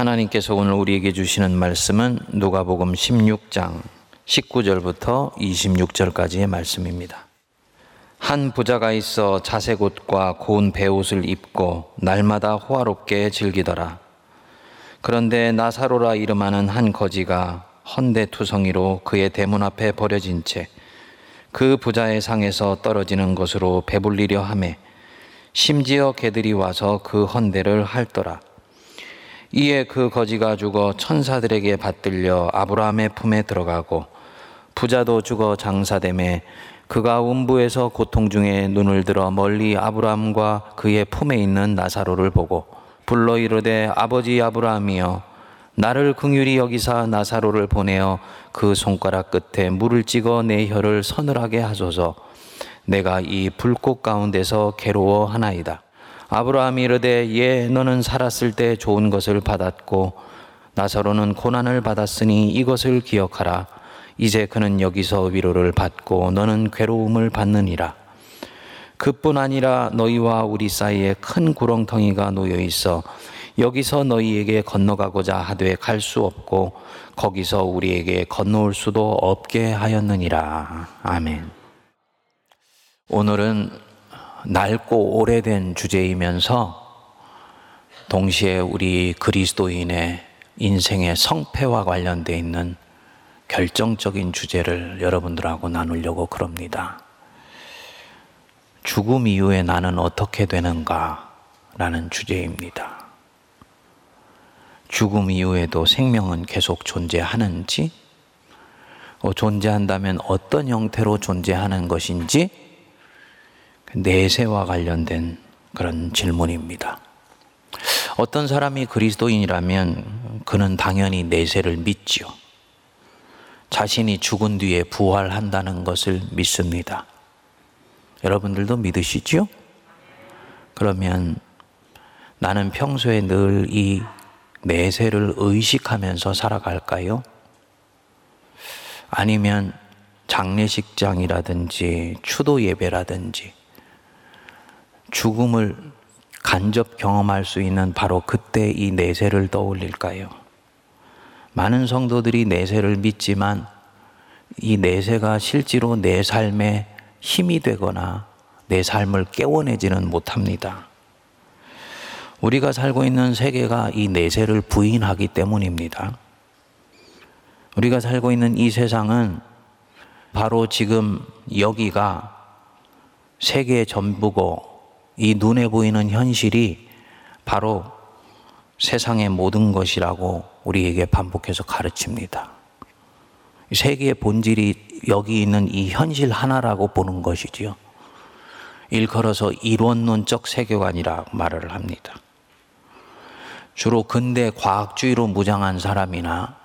하나님께서 오늘 우리에게 주시는 말씀은 누가복음 16장 19절부터 26절까지의 말씀입니다. 한 부자가 있어 자색 옷과 고운 배옷을 입고 날마다 호화롭게 즐기더라. 그런데 나사로라 이름하는 한 거지가 헌대투성이로 그의 대문 앞에 버려진 채 그 부자의 상에서 떨어지는 것으로 배불리려 하매 심지어 개들이 와서 그 헌대를 핥더라. 이에 그 거지가 죽어 천사들에게 받들려 아브라함의 품에 들어가고 부자도 죽어 장사됨에 그가 음부에서 고통 중에 눈을 들어 멀리 아브라함과 그의 품에 있는 나사로를 보고 불러 이르되 아버지 아브라함이여 나를 긍휼히 여기사 나사로를 보내어 그 손가락 끝에 물을 찍어 내 혀를 서늘하게 하소서 내가 이 불꽃 가운데서 괴로워하나이다. 아브라함이 이르되 예 너는 살았을 때 좋은 것을 받았고 나사로는 고난을 받았으니 이것을 기억하라. 이제 그는 여기서 위로를 받고 너는 괴로움을 받느니라. 그뿐 아니라 너희와 우리 사이에 큰 구렁텅이가 놓여 있어 여기서 너희에게 건너가고자 하되 갈 수 없고 거기서 우리에게 건너올 수도 없게 하였느니라. 아멘. 오늘은 낡고 오래된 주제이면서 동시에 우리 그리스도인의 인생의 성패와 관련되어 있는 결정적인 주제를 여러분들하고 나누려고 그럽니다. 죽음 이후에 나는 어떻게 되는가? 라는 주제입니다. 죽음 이후에도 생명은 계속 존재하는지, 어, 존재한다면 어떤 형태로 존재하는 것인지, 내세와 관련된 그런 질문입니다. 어떤 사람이 그리스도인이라면 그는 당연히 내세를 믿지요. 자신이 죽은 뒤에 부활한다는 것을 믿습니다. 여러분들도 믿으시죠? 그러면 나는 평소에 늘 이 내세를 의식하면서 살아갈까요? 아니면 장례식장이라든지 추도 예배라든지 죽음을 간접 경험할 수 있는 바로 그때 이 내세를 떠올릴까요? 많은 성도들이 내세를 믿지만 이 내세가 실제로 내 삶에 힘이 되거나 내 삶을 깨워내지는 못합니다. 우리가 살고 있는 세계가 이 내세를 부인하기 때문입니다. 우리가 살고 있는 이 세상은 바로 지금 여기가 세계의 전부고 이 눈에 보이는 현실이 바로 세상의 모든 것이라고 우리에게 반복해서 가르칩니다. 세계의 본질이 여기 있는 이 현실 하나라고 보는 것이지요. 일컬어서 이론론적 세계관이라 말을 합니다. 주로 근대 과학주의로 무장한 사람이나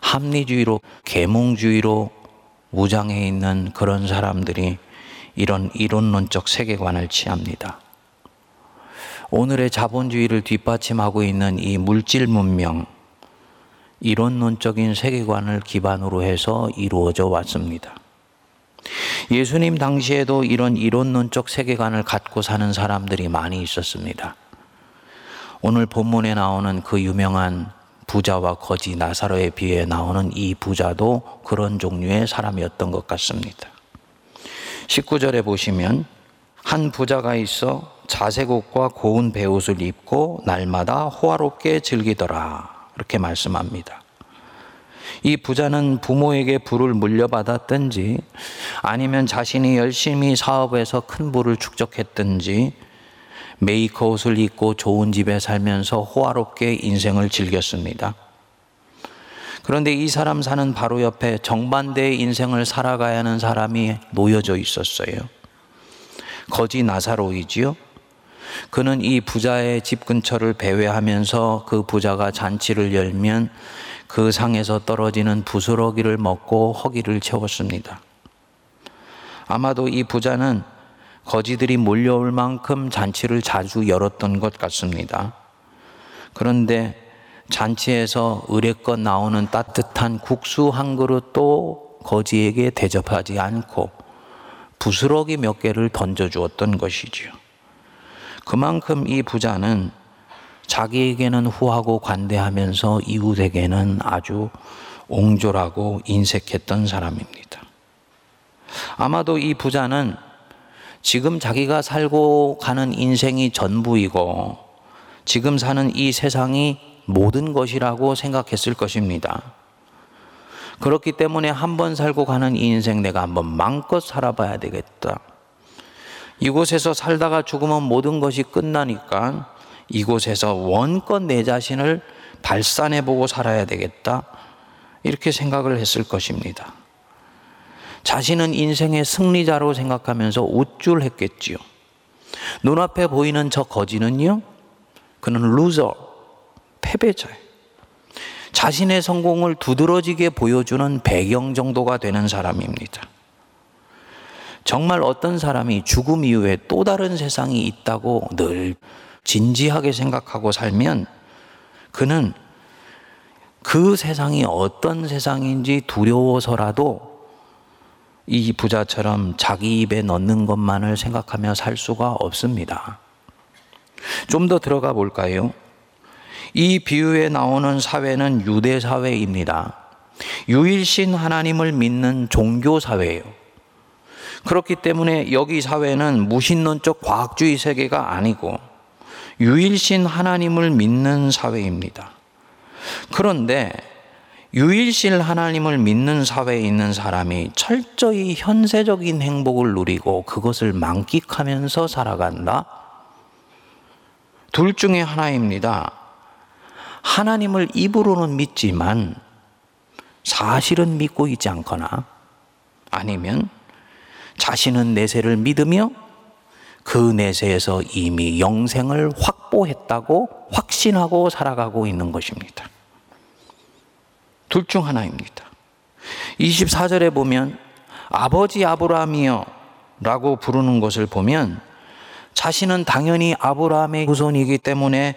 합리주의로 계몽주의로 무장해 있는 그런 사람들이 이런 이론론적 세계관을 취합니다. 오늘의 자본주의를 뒷받침하고 있는 이 물질 문명, 이론론적인 세계관을 기반으로 해서 이루어져 왔습니다. 예수님 당시에도 이런 이론론적 세계관을 갖고 사는 사람들이 많이 있었습니다. 오늘 본문에 나오는 그 유명한 부자와 거지 나사로에 비해 나오는 이 부자도 그런 종류의 사람이었던 것 같습니다. 19절에 보시면 한 부자가 있어 자색 옷과 고운 배옷을 입고 날마다 호화롭게 즐기더라. 이렇게 말씀합니다. 이 부자는 부모에게 부를 물려받았든지 아니면 자신이 열심히 사업해서 큰 부를 축적했든지 메이커 옷을 입고 좋은 집에 살면서 호화롭게 인생을 즐겼습니다. 그런데 이 사람 사는 바로 옆에 정반대의 인생을 살아가야 하는 사람이 놓여져 있었어요. 거지 나사로이지요. 그는 이 부자의 집 근처를 배회하면서 그 부자가 잔치를 열면 그 상에서 떨어지는 부스러기를 먹고 허기를 채웠습니다. 아마도 이 부자는 거지들이 몰려올 만큼 잔치를 자주 열었던 것 같습니다. 그런데 잔치에서 의뢰껏 나오는 따뜻한 국수 한 그릇도 거지에게 대접하지 않고 부스러기 몇 개를 던져주었던 것이지요. 그만큼 이 부자는 자기에게는 후하고 관대하면서 이웃에게는 아주 옹졸하고 인색했던 사람입니다. 아마도 이 부자는 지금 자기가 살고 가는 인생이 전부이고 지금 사는 이 세상이 모든 것이라고 생각했을 것입니다. 그렇기 때문에 한 번 살고 가는 이 인생 내가 한번 마음껏 살아봐야 되겠다. 이곳에서 살다가 죽으면 모든 것이 끝나니까 이곳에서 원껏 내 자신을 발산해 보고 살아야 되겠다. 이렇게 생각을 했을 것입니다. 자신은 인생의 승리자로 생각하면서 우쭐했겠지요. 눈앞에 보이는 저 거지는요, 그는 loser, 패배자예요. 자신의 성공을 두드러지게 보여주는 배경 정도가 되는 사람입니다. 정말 어떤 사람이 죽음 이후에 또 다른 세상이 있다고 늘 진지하게 생각하고 살면 그는 그 세상이 어떤 세상인지 두려워서라도 이 부자처럼 자기 입에 넣는 것만을 생각하며 살 수가 없습니다. 좀 더 들어가 볼까요? 이 비유에 나오는 사회는 유대 사회입니다. 유일신 하나님을 믿는 종교 사회예요. 그렇기 때문에 여기 사회는 무신론적 과학주의 세계가 아니고 유일신 하나님을 믿는 사회입니다. 그런데 유일신 하나님을 믿는 사회에 있는 사람이 철저히 현세적인 행복을 누리고 그것을 만끽하면서 살아간다? 둘 중에 하나입니다. 하나님을 입으로는 믿지만 사실은 믿고 있지 않거나 아니면 자신은 내세를 믿으며 그 내세에서 이미 영생을 확보했다고 확신하고 살아가고 있는 것입니다. 둘 중 하나입니다. 24절에 보면 아버지 아브라함이여 라고 부르는 것을 보면 자신은 당연히 아브라함의 후손이기 때문에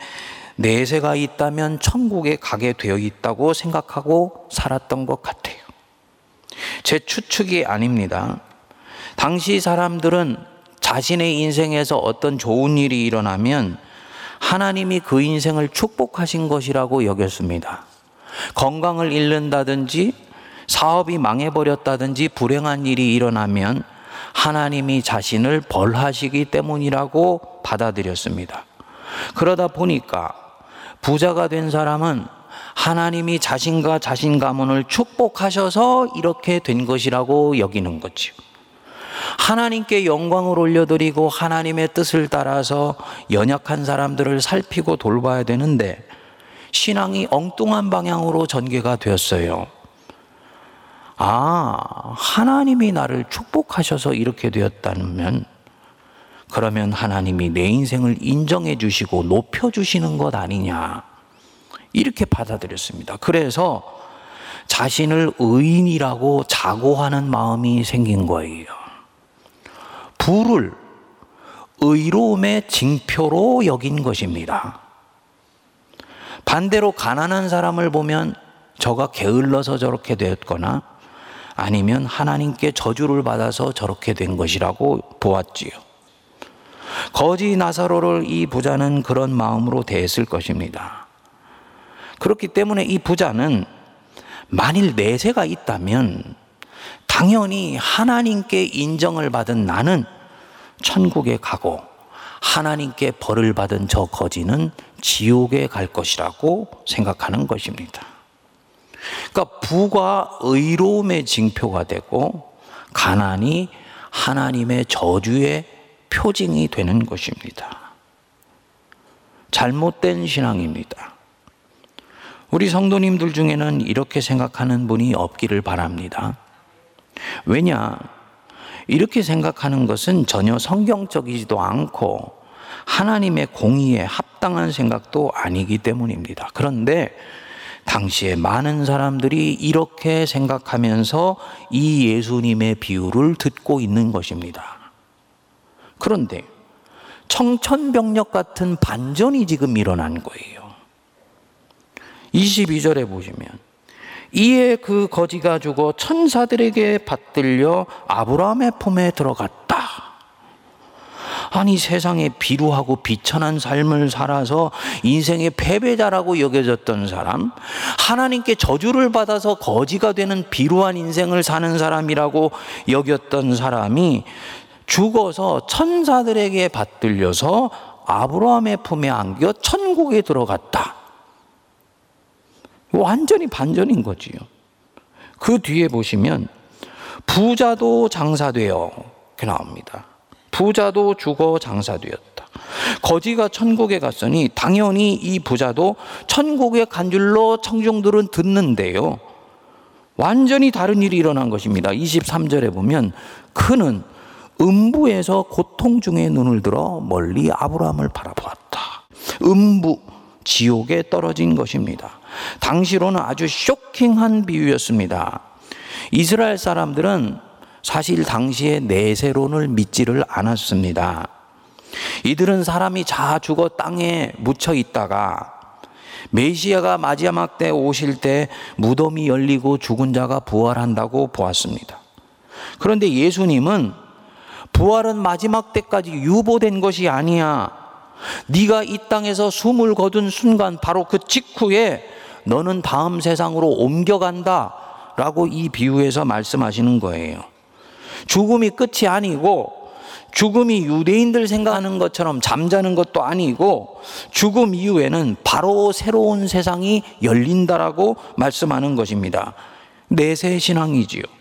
내세가 있다면 천국에 가게 되어 있다고 생각하고 살았던 것 같아요. 제 추측이 아닙니다. 당시 사람들은 자신의 인생에서 어떤 좋은 일이 일어나면 하나님이 그 인생을 축복하신 것이라고 여겼습니다. 건강을 잃는다든지 사업이 망해버렸다든지 불행한 일이 일어나면 하나님이 자신을 벌하시기 때문이라고 받아들였습니다. 그러다 보니까 부자가 된 사람은 하나님이 자신과 자신 가문을 축복하셔서 이렇게 된 것이라고 여기는 거죠. 하나님께 영광을 올려드리고 하나님의 뜻을 따라서 연약한 사람들을 살피고 돌봐야 되는데 신앙이 엉뚱한 방향으로 전개가 되었어요. 아, 하나님이 나를 축복하셔서 이렇게 되었다면 그러면 하나님이 내 인생을 인정해 주시고 높여 주시는 것 아니냐. 이렇게 받아들였습니다. 그래서 자신을 의인이라고 자고하는 마음이 생긴 거예요. 부를 의로움의 징표로 여긴 것입니다. 반대로 가난한 사람을 보면 저가 게을러서 저렇게 되었거나 아니면 하나님께 저주를 받아서 저렇게 된 것이라고 보았지요. 거지 나사로를 이 부자는 그런 마음으로 대했을 것입니다. 그렇기 때문에 이 부자는 만일 내세가 있다면 당연히 하나님께 인정을 받은 나는 천국에 가고 하나님께 벌을 받은 저 거지는 지옥에 갈 것이라고 생각하는 것입니다. 그러니까 부가 의로움의 징표가 되고 가난이 하나님의 저주의 표징이 되는 것입니다. 잘못된 신앙입니다. 우리 성도님들 중에는 이렇게 생각하는 분이 없기를 바랍니다. 왜냐? 이렇게 생각하는 것은 전혀 성경적이지도 않고 하나님의 공의에 합당한 생각도 아니기 때문입니다. 그런데 당시에 많은 사람들이 이렇게 생각하면서 이 예수님의 비유를 듣고 있는 것입니다. 그런데 청천벽력 같은 반전이 지금 일어난 거예요. 22절에 보시면 이에 그 거지가 죽어 천사들에게 받들려 아브라함의 품에 들어갔다. 아니 세상에 비루하고 비천한 삶을 살아서 인생의 패배자라고 여겨졌던 사람, 하나님께 저주를 받아서 거지가 되는 비루한 인생을 사는 사람이라고 여겼던 사람이 죽어서 천사들에게 받들려서 아브라함의 품에 안겨 천국에 들어갔다. 완전히 반전인 거지요. 그 뒤에 보시면 부자도 장사되어 이렇게 나옵니다. 부자도 죽어 장사되었다. 거지가 천국에 갔으니 당연히 이 부자도 천국에 간 줄로 청중들은 듣는데요. 완전히 다른 일이 일어난 것입니다. 23절에 보면 그는 음부에서 고통 중에 눈을 들어 멀리 아브라함을 바라보았다. 음부, 지옥에 떨어진 것입니다. 당시로는 아주 쇼킹한 비유였습니다. 이스라엘 사람들은 사실 당시에 내세론을 믿지를 않았습니다. 이들은 사람이 자 죽어 땅에 묻혀 있다가 메시아가 마지막 때 오실 때 무덤이 열리고 죽은 자가 부활한다고 보았습니다. 그런데 예수님은 부활은 마지막 때까지 유보된 것이 아니야. 네가 이 땅에서 숨을 거둔 순간 바로 그 직후에 너는 다음 세상으로 옮겨간다. 라고 이 비유에서 말씀하시는 거예요. 죽음이 끝이 아니고 죽음이 유대인들 생각하는 것처럼 잠자는 것도 아니고 죽음 이후에는 바로 새로운 세상이 열린다라고 말씀하는 것입니다. 내세 신앙이지요.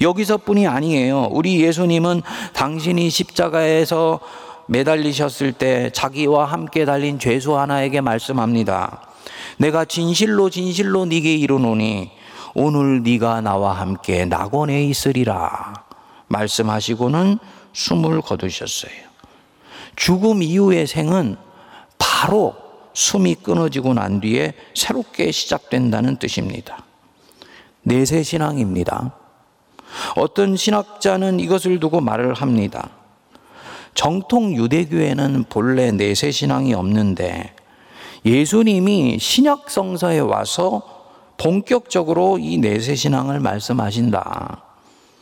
여기서뿐이 아니에요. 우리 예수님은 당신이 십자가에서 매달리셨을 때 자기와 함께 달린 죄수 하나에게 말씀합니다. 내가 진실로 진실로 네게 이르노니 오늘 네가 나와 함께 낙원에 있으리라 말씀하시고는 숨을 거두셨어요. 죽음 이후의 생은 바로 숨이 끊어지고 난 뒤에 새롭게 시작된다는 뜻입니다. 내세 신앙입니다. 어떤 신학자는 이것을 두고 말을 합니다. 정통 유대교에는 본래 내세 신앙이 없는데 예수님이 신약 성서에 와서 본격적으로 이 내세 신앙을 말씀하신다.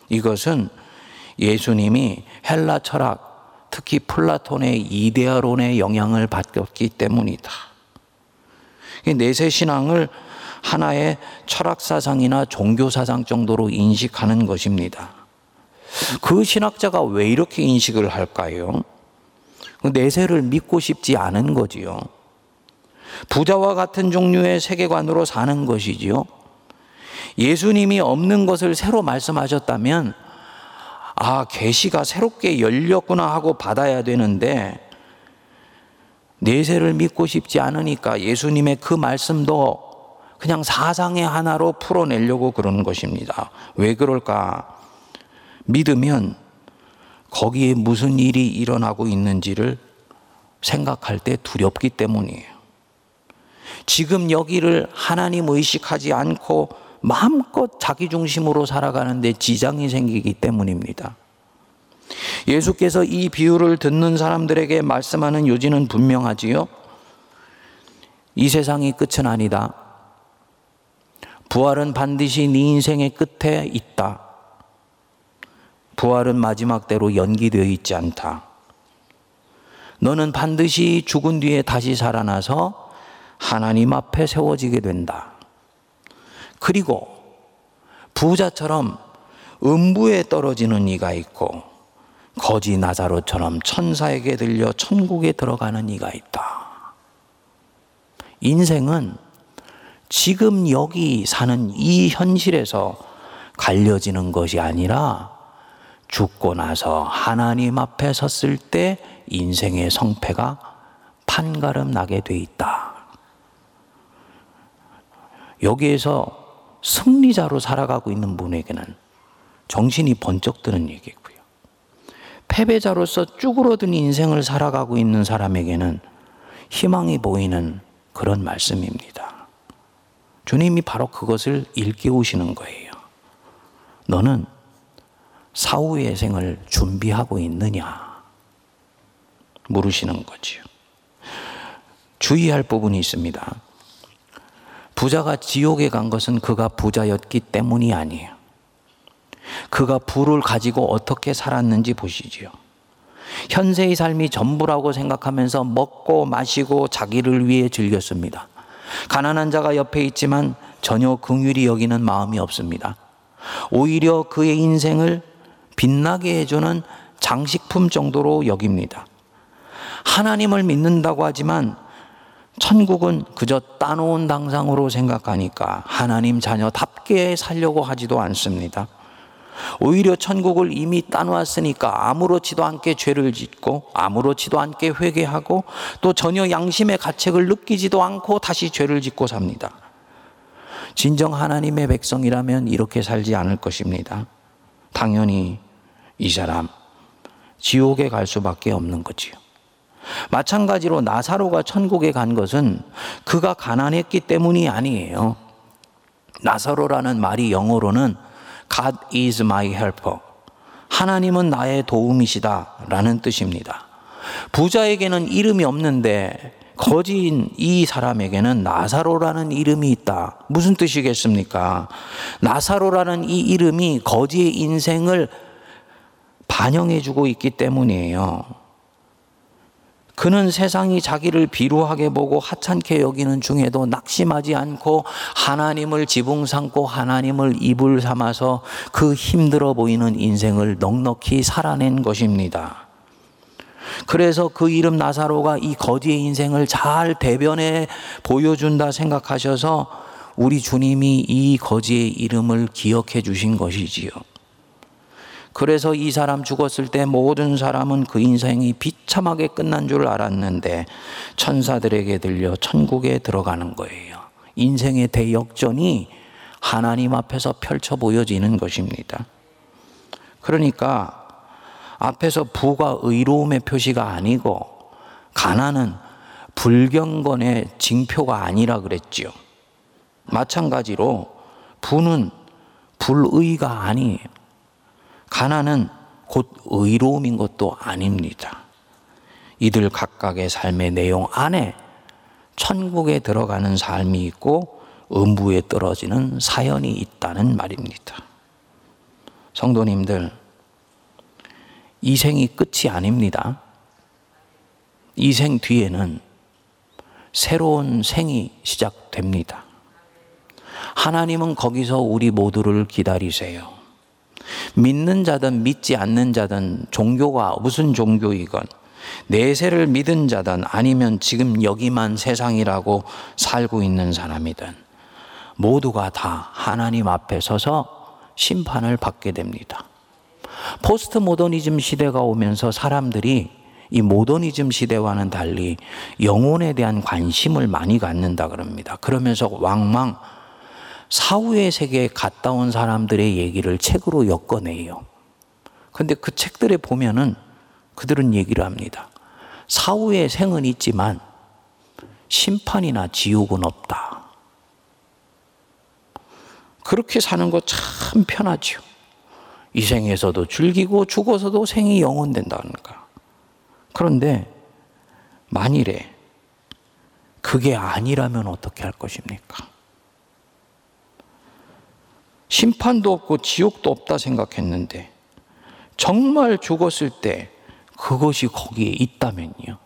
이것은 예수님이 헬라 철학, 특히 플라톤의 이데아론의 영향을 받았기 때문이다. 내세 신앙을 하나의 철학 사상이나 종교 사상 정도로 인식하는 것입니다. 그 신학자가 왜 이렇게 인식을 할까요? 그 내세를 믿고 싶지 않은 거지요. 부자와 같은 종류의 세계관으로 사는 것이지요. 예수님이 없는 것을 새로 말씀하셨다면 아, 계시가 새롭게 열렸구나 하고 받아야 되는데 내세를 믿고 싶지 않으니까 예수님의 그 말씀도 그냥 사상의 하나로 풀어내려고 그러는 것입니다. 왜 그럴까? 믿으면 거기에 무슨 일이 일어나고 있는지를 생각할 때 두렵기 때문이에요. 지금 여기를 하나님 의식하지 않고 마음껏 자기 중심으로 살아가는데 지장이 생기기 때문입니다. 예수께서 이 비유를 듣는 사람들에게 말씀하는 요지는 분명하지요. 이 세상이 끝은 아니다. 부활은 반드시 네 인생의 끝에 있다. 부활은 마지막 때로 연기되어 있지 않다. 너는 반드시 죽은 뒤에 다시 살아나서 하나님 앞에 세워지게 된다. 그리고 부자처럼 음부에 떨어지는 이가 있고 거지 나사로처럼 천사에게 들려 천국에 들어가는 이가 있다. 인생은 지금 여기 사는 이 현실에서 갈려지는 것이 아니라 죽고 나서 하나님 앞에 섰을 때 인생의 성패가 판가름 나게 돼 있다. 여기에서 승리자로 살아가고 있는 분에게는 정신이 번쩍 드는 얘기고요. 패배자로서 쭈그러든 인생을 살아가고 있는 사람에게는 희망이 보이는 그런 말씀입니다. 주님이 바로 그것을 일깨우시는 거예요. 너는 사후의 생을 준비하고 있느냐? 물으시는 거지요. 주의할 부분이 있습니다. 부자가 지옥에 간 것은 그가 부자였기 때문이 아니에요. 그가 부를 가지고 어떻게 살았는지 보시지요. 현세의 삶이 전부라고 생각하면서 먹고 마시고 자기를 위해 즐겼습니다. 가난한 자가 옆에 있지만 전혀 긍휼히 여기는 마음이 없습니다. 오히려 그의 인생을 빛나게 해주는 장식품 정도로 여깁니다. 하나님을 믿는다고 하지만 천국은 그저 따놓은 당상으로 생각하니까 하나님 자녀답게 살려고 하지도 않습니다. 오히려 천국을 이미 따놓았으니까 아무렇지도 않게 죄를 짓고 아무렇지도 않게 회개하고 또 전혀 양심의 가책을 느끼지도 않고 다시 죄를 짓고 삽니다. 진정 하나님의 백성이라면 이렇게 살지 않을 것입니다. 당연히 이 사람 지옥에 갈 수밖에 없는 거지요. 마찬가지로 나사로가 천국에 간 것은 그가 가난했기 때문이 아니에요. 나사로라는 말이 영어로는 God is my helper. 하나님은 나의 도움이시다. 라는 뜻입니다. 부자에게는 이름이 없는데 거지인 이 사람에게는 나사로라는 이름이 있다. 무슨 뜻이겠습니까? 나사로라는 이 이름이 거지의 인생을 반영해주고 있기 때문이에요. 그는 세상이 자기를 비루하게 보고 하찮게 여기는 중에도 낙심하지 않고 하나님을 지붕 삼고 하나님을 이불 삼아서 그 힘들어 보이는 인생을 넉넉히 살아낸 것입니다. 그래서 그 이름 나사로가 이 거지의 인생을 잘 대변해 보여준다 생각하셔서 우리 주님이 이 거지의 이름을 기억해 주신 것이지요. 그래서 이 사람 죽었을 때 모든 사람은 그 인생이 비참하게 끝난 줄 알았는데 천사들에게 들려 천국에 들어가는 거예요. 인생의 대역전이 하나님 앞에서 펼쳐 보여지는 것입니다. 그러니까 앞에서 부가 의로움의 표시가 아니고 가난은 불경건의 징표가 아니라 그랬지요. 마찬가지로 부는 불의가 아니에요. 가난은 곧 의로움인 것도 아닙니다. 이들 각각의 삶의 내용 안에 천국에 들어가는 삶이 있고 음부에 떨어지는 사연이 있다는 말입니다. 성도님들, 이 생이 끝이 아닙니다. 이 생 뒤에는 새로운 생이 시작됩니다. 하나님은 거기서 우리 모두를 기다리세요. 믿는 자든 믿지 않는 자든 종교가 무슨 종교이건 내세를 믿은 자든 아니면 지금 여기만 세상이라고 살고 있는 사람이든 모두가 다 하나님 앞에 서서 심판을 받게 됩니다. 포스트 모더니즘 시대가 오면서 사람들이 이 모더니즘 시대와는 달리 영혼에 대한 관심을 많이 갖는다 그럽니다. 그러면서 왕망 사후의 세계에 갔다 온 사람들의 얘기를 책으로 엮어내요. 근데 그 책들에 보면은 그들은 얘기를 합니다. 사후의 생은 있지만 심판이나 지옥은 없다. 그렇게 사는 거 참 편하죠. 이 생에서도 즐기고 죽어서도 생이 영원된다니까. 그런데 만일에 그게 아니라면 어떻게 할 것입니까? 심판도 없고 지옥도 없다 생각했는데 정말 죽었을 때 그것이 거기에 있다면요.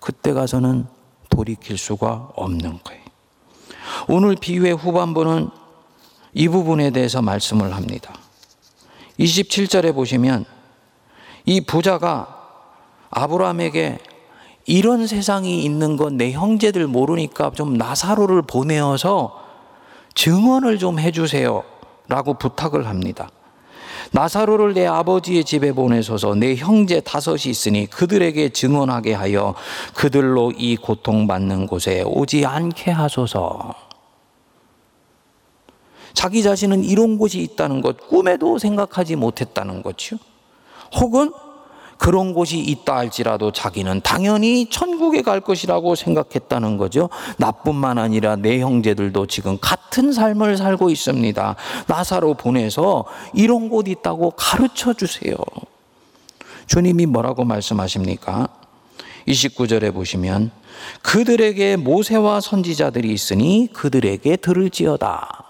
그때 가서는 돌이킬 수가 없는 거예요. 오늘 비유의 후반부는 이 부분에 대해서 말씀을 합니다. 27절에 보시면 이 부자가 아브라함에게 이런 세상이 있는 건 내 형제들 모르니까 좀 나사로를 보내어서 증언을 좀 해주세요. 라고 부탁을 합니다. 나사로를 내 아버지의 집에 보내소서 내 형제 다섯이 있으니 그들에게 증언하게 하여 그들로 이 고통받는 곳에 오지 않게 하소서. 자기 자신은 이런 곳이 있다는 것 꿈에도 생각하지 못했다는 거죠. 혹은 그런 곳이 있다 할지라도 자기는 당연히 천국에 갈 것이라고 생각했다는 거죠. 나뿐만 아니라 내 형제들도 지금 같은 삶을 살고 있습니다. 나사로 보내서 이런 곳 있다고 가르쳐 주세요. 주님이 뭐라고 말씀하십니까? 29절에 보시면 그들에게 모세와 선지자들이 있으니 그들에게 들을지어다.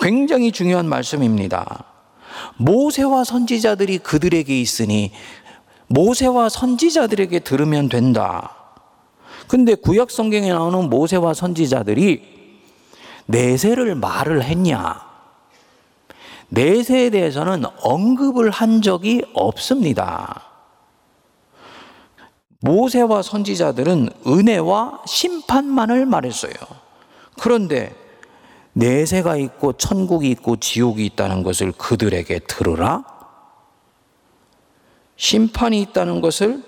굉장히 중요한 말씀입니다. 모세와 선지자들이 그들에게 있으니 모세와 선지자들에게 들으면 된다. 근데 구약 성경에 나오는 모세와 선지자들이 내세를 말을 했냐? 내세에 대해서는 언급을 한 적이 없습니다. 모세와 선지자들은 은혜와 심판만을 말했어요. 그런데 내세가 있고 천국이 있고 지옥이 있다는 것을 그들에게 들으라? 심판이 있다는 것을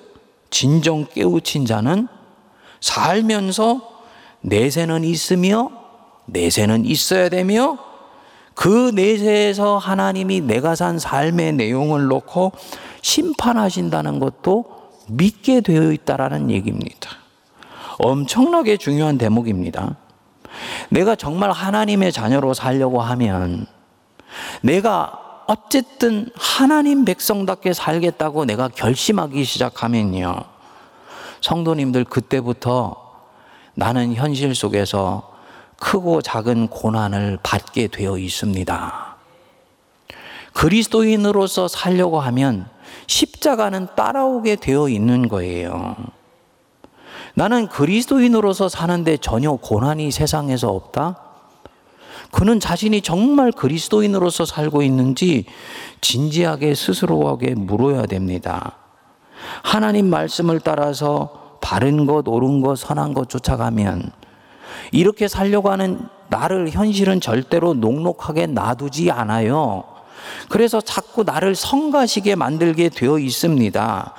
진정 깨우친 자는 살면서 내세는 있으며 내세는 있어야 되며 그 내세에서 하나님이 내가 산 삶의 내용을 놓고 심판하신다는 것도 믿게 되어 있다라는 얘기입니다. 엄청나게 중요한 대목입니다. 내가 정말 하나님의 자녀로 살려고 하면 내가 어쨌든 하나님 백성답게 살겠다고 내가 결심하기 시작하면요. 성도님들 그때부터 나는 현실 속에서 크고 작은 고난을 받게 되어 있습니다. 그리스도인으로서 살려고 하면 십자가는 따라오게 되어 있는 거예요. 나는 그리스도인으로서 사는데 전혀 고난이 세상에서 없다? 그는 자신이 정말 그리스도인으로서 살고 있는지 진지하게 스스로에게 물어야 됩니다. 하나님 말씀을 따라서 바른 것, 옳은 것, 선한 것 쫓아가면 이렇게 살려고 하는 나를 현실은 절대로 녹록하게 놔두지 않아요. 그래서 자꾸 나를 성가시게 만들게 되어 있습니다.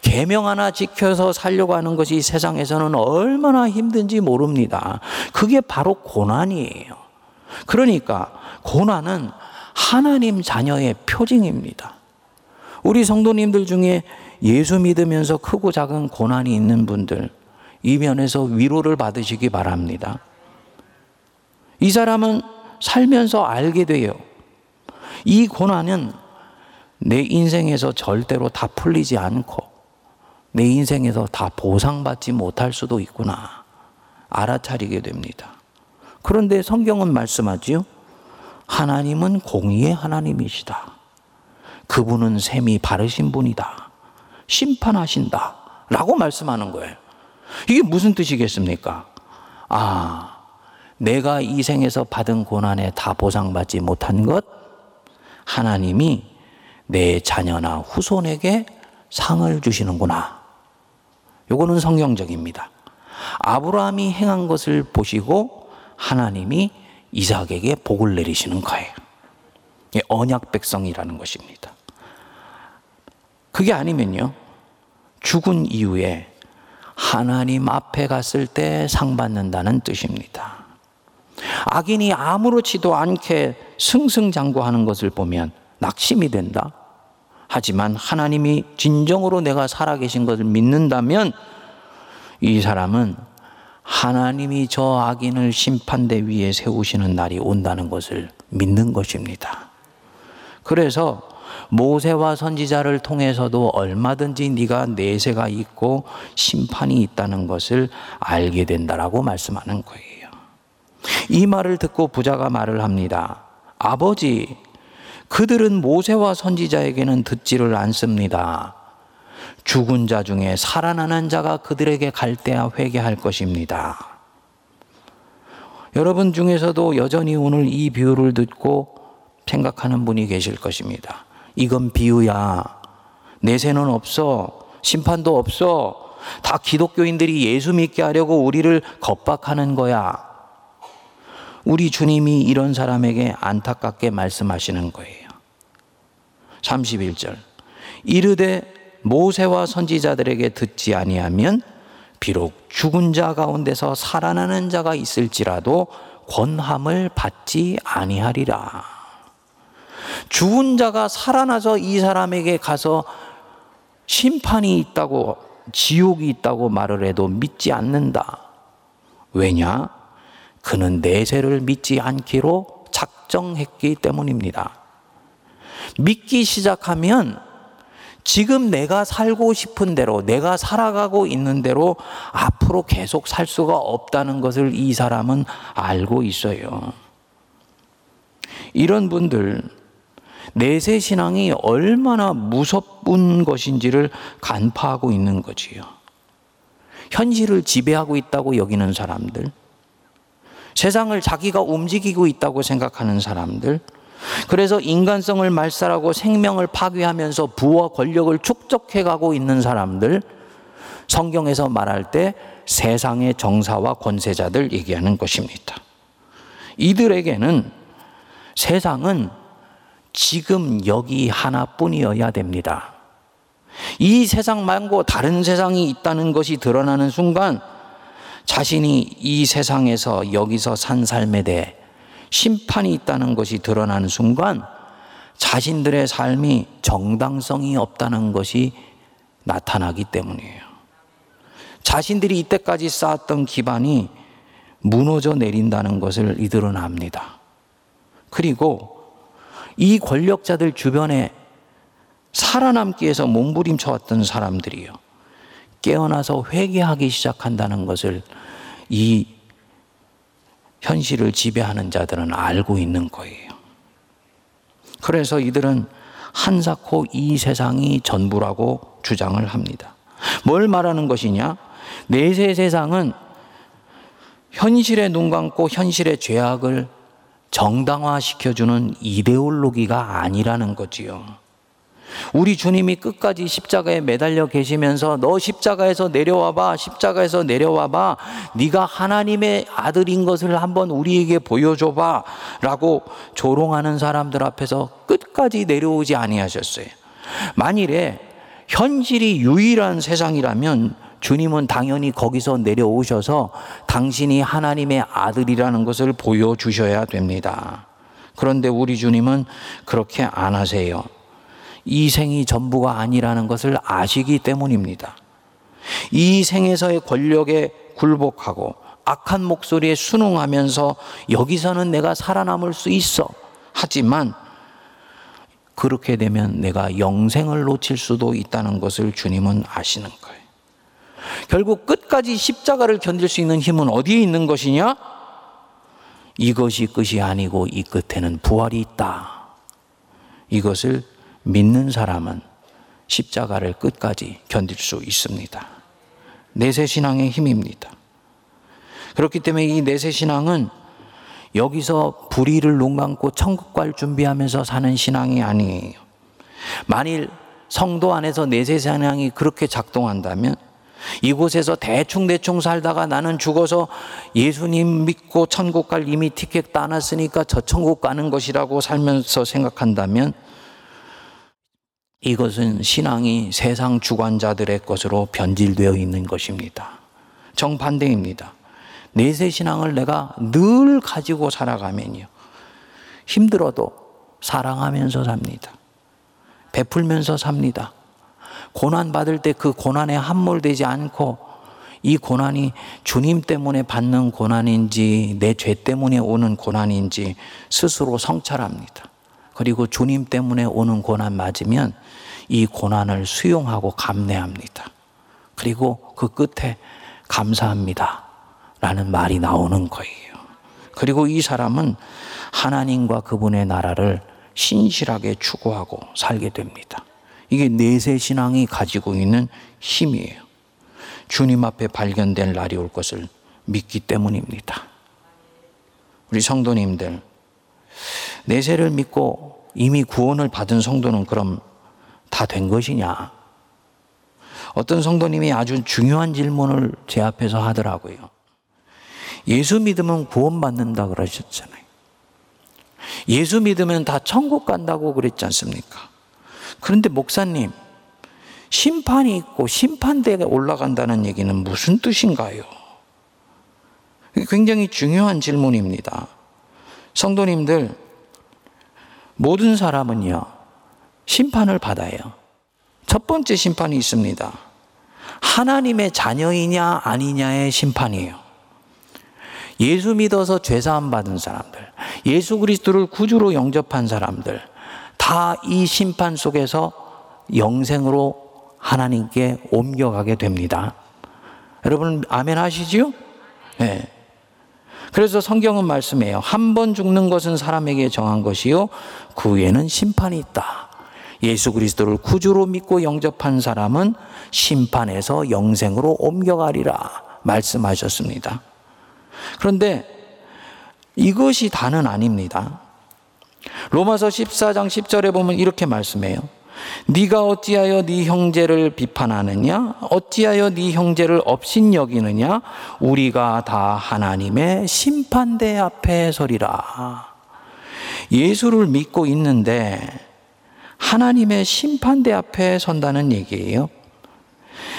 계명 하나 지켜서 살려고 하는 것이 세상에서는 얼마나 힘든지 모릅니다. 그게 바로 고난이에요. 그러니까 고난은 하나님 자녀의 표징입니다. 우리 성도님들 중에 예수 믿으면서 크고 작은 고난이 있는 분들, 이 면에서 위로를 받으시기 바랍니다. 이 사람은 살면서 알게 돼요. 이 고난은 내 인생에서 절대로 다 풀리지 않고 내 인생에서 다 보상받지 못할 수도 있구나. 알아차리게 됩니다. 그런데 성경은 말씀하지요. 하나님은 공의의 하나님이시다. 그분은 셈이 바르신 분이다. 심판하신다. 라고 말씀하는 거예요. 이게 무슨 뜻이겠습니까? 아, 내가 이 생에서 받은 고난에 다 보상받지 못한 것, 하나님이 내 자녀나 후손에게 상을 주시는구나. 요거는 성경적입니다. 아브라함이 행한 것을 보시고 하나님이 이삭에게 복을 내리시는 거예요. 언약 백성이라는 것입니다. 그게 아니면요. 죽은 이후에 하나님 앞에 갔을 때 상 받는다는 뜻입니다. 악인이 아무렇지도 않게 승승장구하는 것을 보면 낙심이 된다. 하지만 하나님이 진정으로 내가 살아계신 것을 믿는다면 이 사람은 하나님이 저 악인을 심판대 위에 세우시는 날이 온다는 것을 믿는 것입니다. 그래서 모세와 선지자를 통해서도 얼마든지 네가 내세가 있고 심판이 있다는 것을 알게 된다라고 말씀하는 거예요. 이 말을 듣고 부자가 말을 합니다. 아버지, 그들은 모세와 선지자에게는 듣지를 않습니다. 죽은 자 중에 살아나는 자가 그들에게 갈 때야 회개할 것입니다. 여러분 중에서도 여전히 오늘 이 비유를 듣고 생각하는 분이 계실 것입니다. 이건 비유야. 내세는 없어. 심판도 없어. 다 기독교인들이 예수 믿게 하려고 우리를 겁박하는 거야. 우리 주님이 이런 사람에게 안타깝게 말씀하시는 거예요. 31절. 이르되 모세와 선지자들에게 듣지 아니하면 비록 죽은 자 가운데서 살아나는 자가 있을지라도 권함을 받지 아니하리라. 죽은 자가 살아나서 이 사람에게 가서 심판이 있다고 지옥이 있다고 말을 해도 믿지 않는다. 왜냐? 그는 내세를 믿지 않기로 작정했기 때문입니다. 믿기 시작하면 지금 내가 살고 싶은 대로, 내가 살아가고 있는 대로 앞으로 계속 살 수가 없다는 것을 이 사람은 알고 있어요. 이런 분들, 내세 신앙이 얼마나 무섭은 것인지를 간파하고 있는 거지요. 현실을 지배하고 있다고 여기는 사람들, 세상을 자기가 움직이고 있다고 생각하는 사람들, 그래서 인간성을 말살하고 생명을 파괴하면서 부와 권력을 축적해 가고 있는 사람들, 성경에서 말할 때 세상의 정사와 권세자들 얘기하는 것입니다. 이들에게는 세상은 지금 여기 하나뿐이어야 됩니다. 이 세상 말고 다른 세상이 있다는 것이 드러나는 순간 자신이 이 세상에서 여기서 산 삶에 대해 심판이 있다는 것이 드러나는 순간 자신들의 삶이 정당성이 없다는 것이 나타나기 때문이에요. 자신들이 이때까지 쌓았던 기반이 무너져 내린다는 것을 이들은 압니다. 그리고 이 권력자들 주변에 살아남기 위해서 몸부림쳐 왔던 사람들이요. 깨어나서 회개하기 시작한다는 것을 이 현실을 지배하는 자들은 알고 있는 거예요. 그래서 이들은 한사코 이 세상이 전부라고 주장을 합니다. 뭘 말하는 것이냐? 내세 세상은 현실에 눈 감고 현실의 죄악을 정당화시켜주는 이데올로기가 아니라는 거지요. 우리 주님이 끝까지 십자가에 매달려 계시면서 너 십자가에서 내려와 봐. 십자가에서 내려와 봐. 네가 하나님의 아들인 것을 한번 우리에게 보여줘 봐 라고 조롱하는 사람들 앞에서 끝까지 내려오지 아니하셨어요. 만일에 현실이 유일한 세상이라면 주님은 당연히 거기서 내려오셔서 당신이 하나님의 아들이라는 것을 보여주셔야 됩니다. 그런데 우리 주님은 그렇게 안 하세요. 이 생이 전부가 아니라는 것을 아시기 때문입니다. 이 생에서의 권력에 굴복하고 악한 목소리에 순응하면서 여기서는 내가 살아남을 수 있어. 하지만 그렇게 되면 내가 영생을 놓칠 수도 있다는 것을 주님은 아시는 거예요. 결국 끝까지 십자가를 견딜 수 있는 힘은 어디에 있는 것이냐? 이것이 끝이 아니고 이 끝에는 부활이 있다. 이것을 믿는 사람은 십자가를 끝까지 견딜 수 있습니다. 내세 신앙의 힘입니다. 그렇기 때문에 이 내세 신앙은 여기서 불의를 눈 감고 천국 갈 준비하면서 사는 신앙이 아니에요. 만일 성도 안에서 내세 신앙이 그렇게 작동한다면 이곳에서 대충대충 살다가 나는 죽어서 예수님 믿고 천국 갈 이미 티켓 따놨으니까 저 천국 가는 것이라고 살면서 생각한다면 이것은 신앙이 세상 주관자들의 것으로 변질되어 있는 것입니다. 정반대입니다. 내세 신앙을 내가 늘 가지고 살아가면요. 힘들어도 사랑하면서 삽니다. 베풀면서 삽니다. 고난 받을 때 그 고난에 함몰되지 않고 이 고난이 주님 때문에 받는 고난인지 내 죄 때문에 오는 고난인지 스스로 성찰합니다. 그리고 주님 때문에 오는 고난 맞으면 이 고난을 수용하고 감내합니다. 그리고 그 끝에 감사합니다. 라는 말이 나오는 거예요. 그리고 이 사람은 하나님과 그분의 나라를 신실하게 추구하고 살게 됩니다. 이게 내세 신앙이 가지고 있는 힘이에요. 주님 앞에 발견될 날이 올 것을 믿기 때문입니다. 우리 성도님들, 내세를 믿고 이미 구원을 받은 성도는 그럼 다 된 것이냐? 어떤 성도님이 아주 중요한 질문을 제 앞에서 하더라고요. 예수 믿으면 구원받는다 그러셨잖아요. 예수 믿으면 다 천국 간다고 그랬지 않습니까? 그런데 목사님, 심판이 있고 심판대에 올라간다는 얘기는 무슨 뜻인가요? 굉장히 중요한 질문입니다. 성도님들, 모든 사람은요, 심판을 받아요. 첫 번째 심판이 있습니다. 하나님의 자녀이냐 아니냐의 심판이에요. 예수 믿어서 죄사함 받은 사람들, 예수 그리스도를 구주로 영접한 사람들, 다 이 심판 속에서 영생으로 하나님께 옮겨가게 됩니다. 여러분 아멘 하시지요? 네. 그래서 성경은 말씀해요. 한 번 죽는 것은 사람에게 정한 것이요. 그 후에는 심판이 있다. 예수 그리스도를 구주로 믿고 영접한 사람은 심판에서 영생으로 옮겨가리라 말씀하셨습니다. 그런데 이것이 다는 아닙니다. 로마서 14장 10절에 보면 이렇게 말씀해요. 네가 어찌하여 네 형제를 비판하느냐? 어찌하여 네 형제를 업신 여기느냐? 우리가 다 하나님의 심판대 앞에 서리라. 예수를 믿고 있는데 하나님의 심판대 앞에 선다는 얘기예요.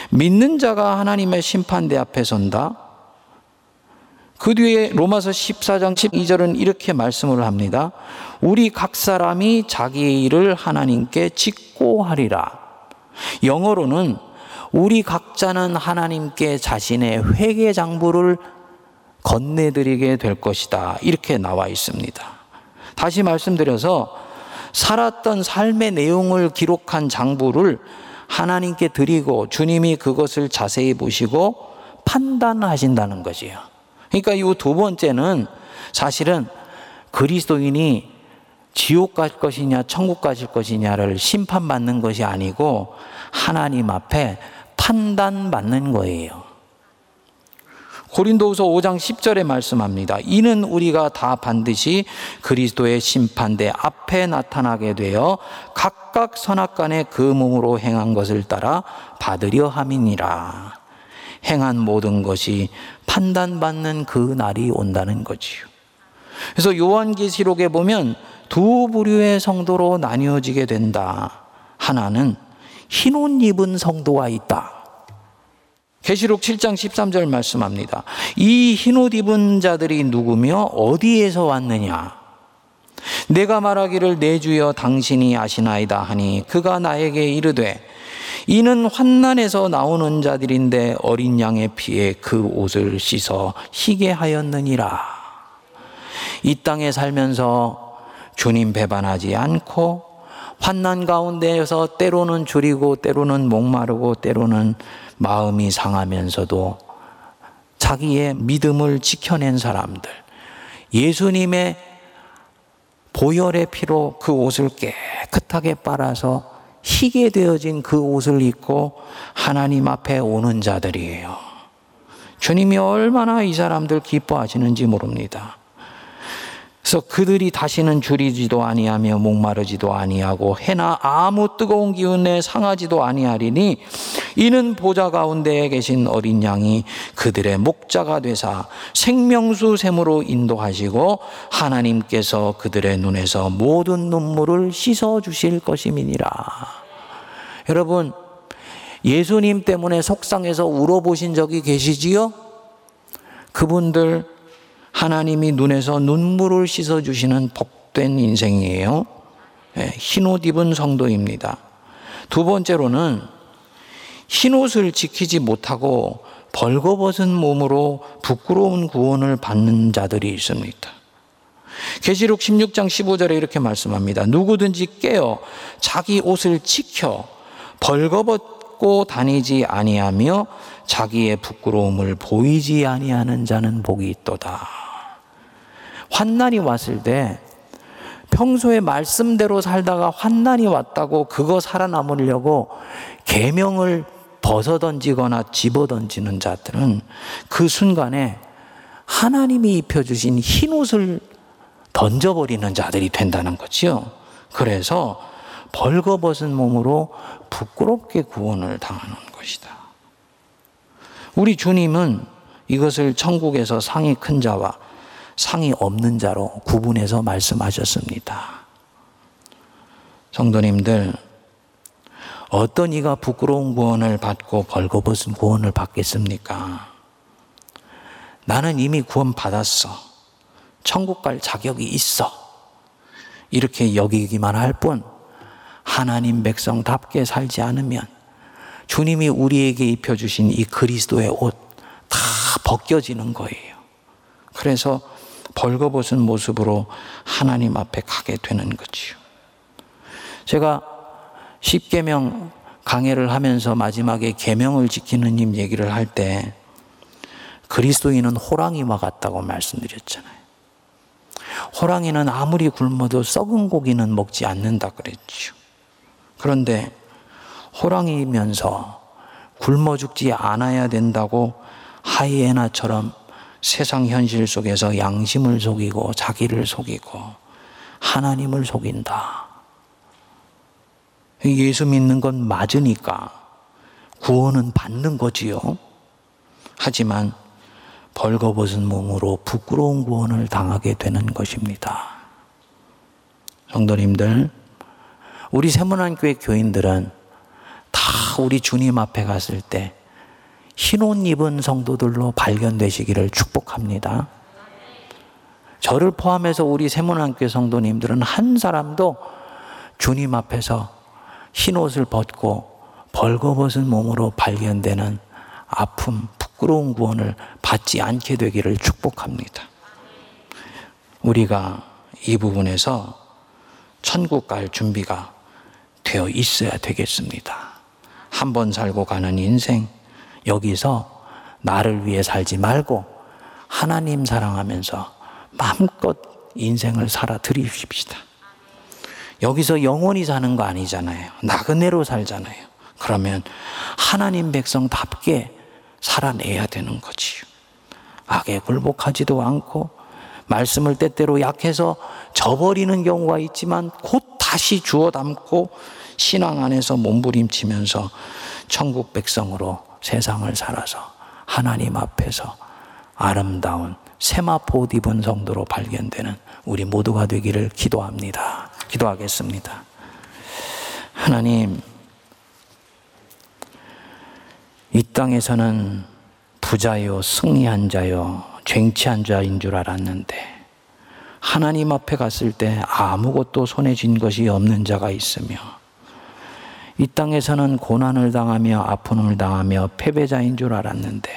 믿는 자가 하나님의 심판대 앞에 선다. 그 뒤에 로마서 14장 12절은 이렇게 말씀을 합니다. 우리 각 사람이 자기 일을 하나님께 짓고 하리라. 영어로는 우리 각자는 하나님께 자신의 회개 장부를 건네드리게 될 것이다. 이렇게 나와 있습니다. 다시 말씀드려서 살았던 삶의 내용을 기록한 장부를 하나님께 드리고 주님이 그것을 자세히 보시고 판단하신다는 거지요. 그러니까 이 두 번째는 사실은 그리스도인이 지옥 갈 것이냐 천국 가실 것이냐를 심판받는 것이 아니고 하나님 앞에 판단받는 거예요. 고린도후서 5장 10절에 말씀합니다. 이는 우리가 다 반드시 그리스도의 심판대 앞에 나타나게 되어 각각 선악간에 그 몸으로 행한 것을 따라 받으려 함이니라. 행한 모든 것이 판단받는 그 날이 온다는 거지요. 그래서 요한계시록에 보면 두 부류의 성도로 나뉘어지게 된다. 하나는 흰옷 입은 성도가 있다. 계시록 7장 13절 말씀합니다. 이 흰옷 입은 자들이 누구며 어디에서 왔느냐? 내가 말하기를 내 주여 당신이 아시나이다 하니 그가 나에게 이르되 이는 환난에서 나오는 자들인데 어린 양의 피에 그 옷을 씻어 희게 하였느니라. 이 땅에 살면서 주님 배반하지 않고 환난 가운데에서 때로는 줄이고 때로는 목마르고 때로는 마음이 상하면서도 자기의 믿음을 지켜낸 사람들, 예수님의 보혈의 피로 그 옷을 깨끗하게 빨아서 희게 되어진 그 옷을 입고 하나님 앞에 오는 자들이에요. 주님이 얼마나 이 사람들 기뻐하시는지 모릅니다. 그래서 그들이 다시는 줄이지도 아니하며 목마르지도 아니하고 해나 아무 뜨거운 기운에 상하지도 아니하리니 이는 보좌 가운데에 계신 어린 양이 그들의 목자가 되사 생명수 샘으로 인도하시고 하나님께서 그들의 눈에서 모든 눈물을 씻어 주실 것임이니라. 여러분 예수님 때문에 속상해서 울어보신 적이 계시지요? 그분들 하나님이 눈에서 눈물을 씻어주시는 복된 인생이에요. 예, 흰옷 입은 성도입니다. 두 번째로는 흰옷을 지키지 못하고 벌거벗은 몸으로 부끄러운 구원을 받는 자들이 있습니다. 계시록 16장 15절에 이렇게 말씀합니다. 누구든지 깨어 자기 옷을 지켜 벌거벗고 다니지 아니하며 자기의 부끄러움을 보이지 아니하는 자는 복이 있도다. 환난이 왔을 때 평소에 말씀대로 살다가 환난이 왔다고 그거 살아남으려고 계명을 벗어 던지거나 집어 던지는 자들은 그 순간에 하나님이 입혀 주신 흰 옷을 던져 버리는 자들이 된다는 거지요. 그래서 벌거벗은 몸으로 부끄럽게 구원을 당하는 것이다. 우리 주님은 이것을 천국에서 상이 큰 자와 상이 없는 자로 구분해서 말씀하셨습니다. 성도님들, 어떤 이가 부끄러운 구원을 받고 벌거벗은 구원을 받겠습니까? 나는 이미 구원 받았어. 천국 갈 자격이 있어. 이렇게 여기기만 할 뿐, 하나님 백성답게 살지 않으면 주님이 우리에게 입혀주신 이 그리스도의 옷 다 벗겨지는 거예요. 그래서 벌거벗은 모습으로 하나님 앞에 가게 되는 거지요. 제가 십계명 강해를 하면서 마지막에 계명을 지키는 님 얘기를 할 때 그리스도인은 호랑이와 같다고 말씀드렸잖아요. 호랑이는 아무리 굶어도 썩은 고기는 먹지 않는다 그랬죠. 그런데 호랑이면서 굶어 죽지 않아야 된다고 하이에나처럼 세상 현실 속에서 양심을 속이고 자기를 속이고 하나님을 속인다. 예수 믿는 건 맞으니까 구원은 받는 거지요. 하지만 벌거벗은 몸으로 부끄러운 구원을 당하게 되는 것입니다. 성도님들, 우리 세문안교회 교인들은 다 우리 주님 앞에 갔을 때 흰옷 입은 성도들로 발견되시기를 축복합니다. 저를 포함해서 우리 세문안교회 성도님들은 한 사람도 주님 앞에서 흰옷을 벗고 벌거벗은 몸으로 발견되는 아픔, 부끄러운 구원을 받지 않게 되기를 축복합니다. 우리가 이 부분에서 천국 갈 준비가 되어 있어야 되겠습니다. 한 번 살고 가는 인생, 여기서 나를 위해 살지 말고 하나님 사랑하면서 마음껏 인생을 살아 드리십시다. 여기서 영원히 사는 거 아니잖아요. 나그네로 살잖아요. 그러면 하나님 백성답게 살아내야 되는 거지요. 악에 굴복하지도 않고 말씀을 때때로 약해서 저버리는 경우가 있지만 곧 다시 주워 담고 신앙 안에서 몸부림치면서 천국 백성으로 세상을 살아서 하나님 앞에서 아름다운 세마포 입은 성도로 발견되는 우리 모두가 되기를 기도합니다. 기도하겠습니다. 하나님, 이 땅에서는 부자요, 승리한 자요, 쟁취한 자인 줄 알았는데, 하나님 앞에 갔을 때 아무것도 손에 쥔 것이 없는 자가 있으며, 이 땅에서는 고난을 당하며 아픔을 당하며 패배자인 줄 알았는데,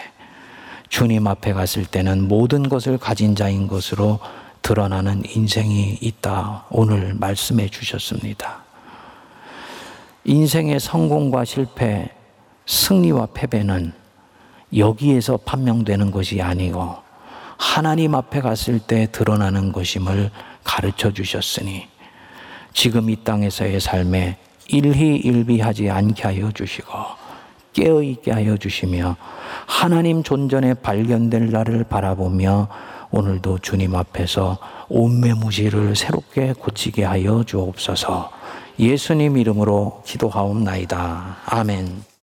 주님 앞에 갔을 때는 모든 것을 가진 자인 것으로 드러나는 인생이 있다. 오늘 말씀해 주셨습니다. 인생의 성공과 실패, 승리와 패배는 여기에서 판명되는 것이 아니고 하나님 앞에 갔을 때 드러나는 것임을 가르쳐 주셨으니 지금 이 땅에서의 삶에 일희일비하지 않게 하여 주시고 깨어 있게 하여 주시며 하나님 존전에 발견될 날을 바라보며 오늘도 주님 앞에서 온매무지를 새롭게 고치게 하여 주옵소서. 예수님 이름으로 기도하옵나이다. 아멘.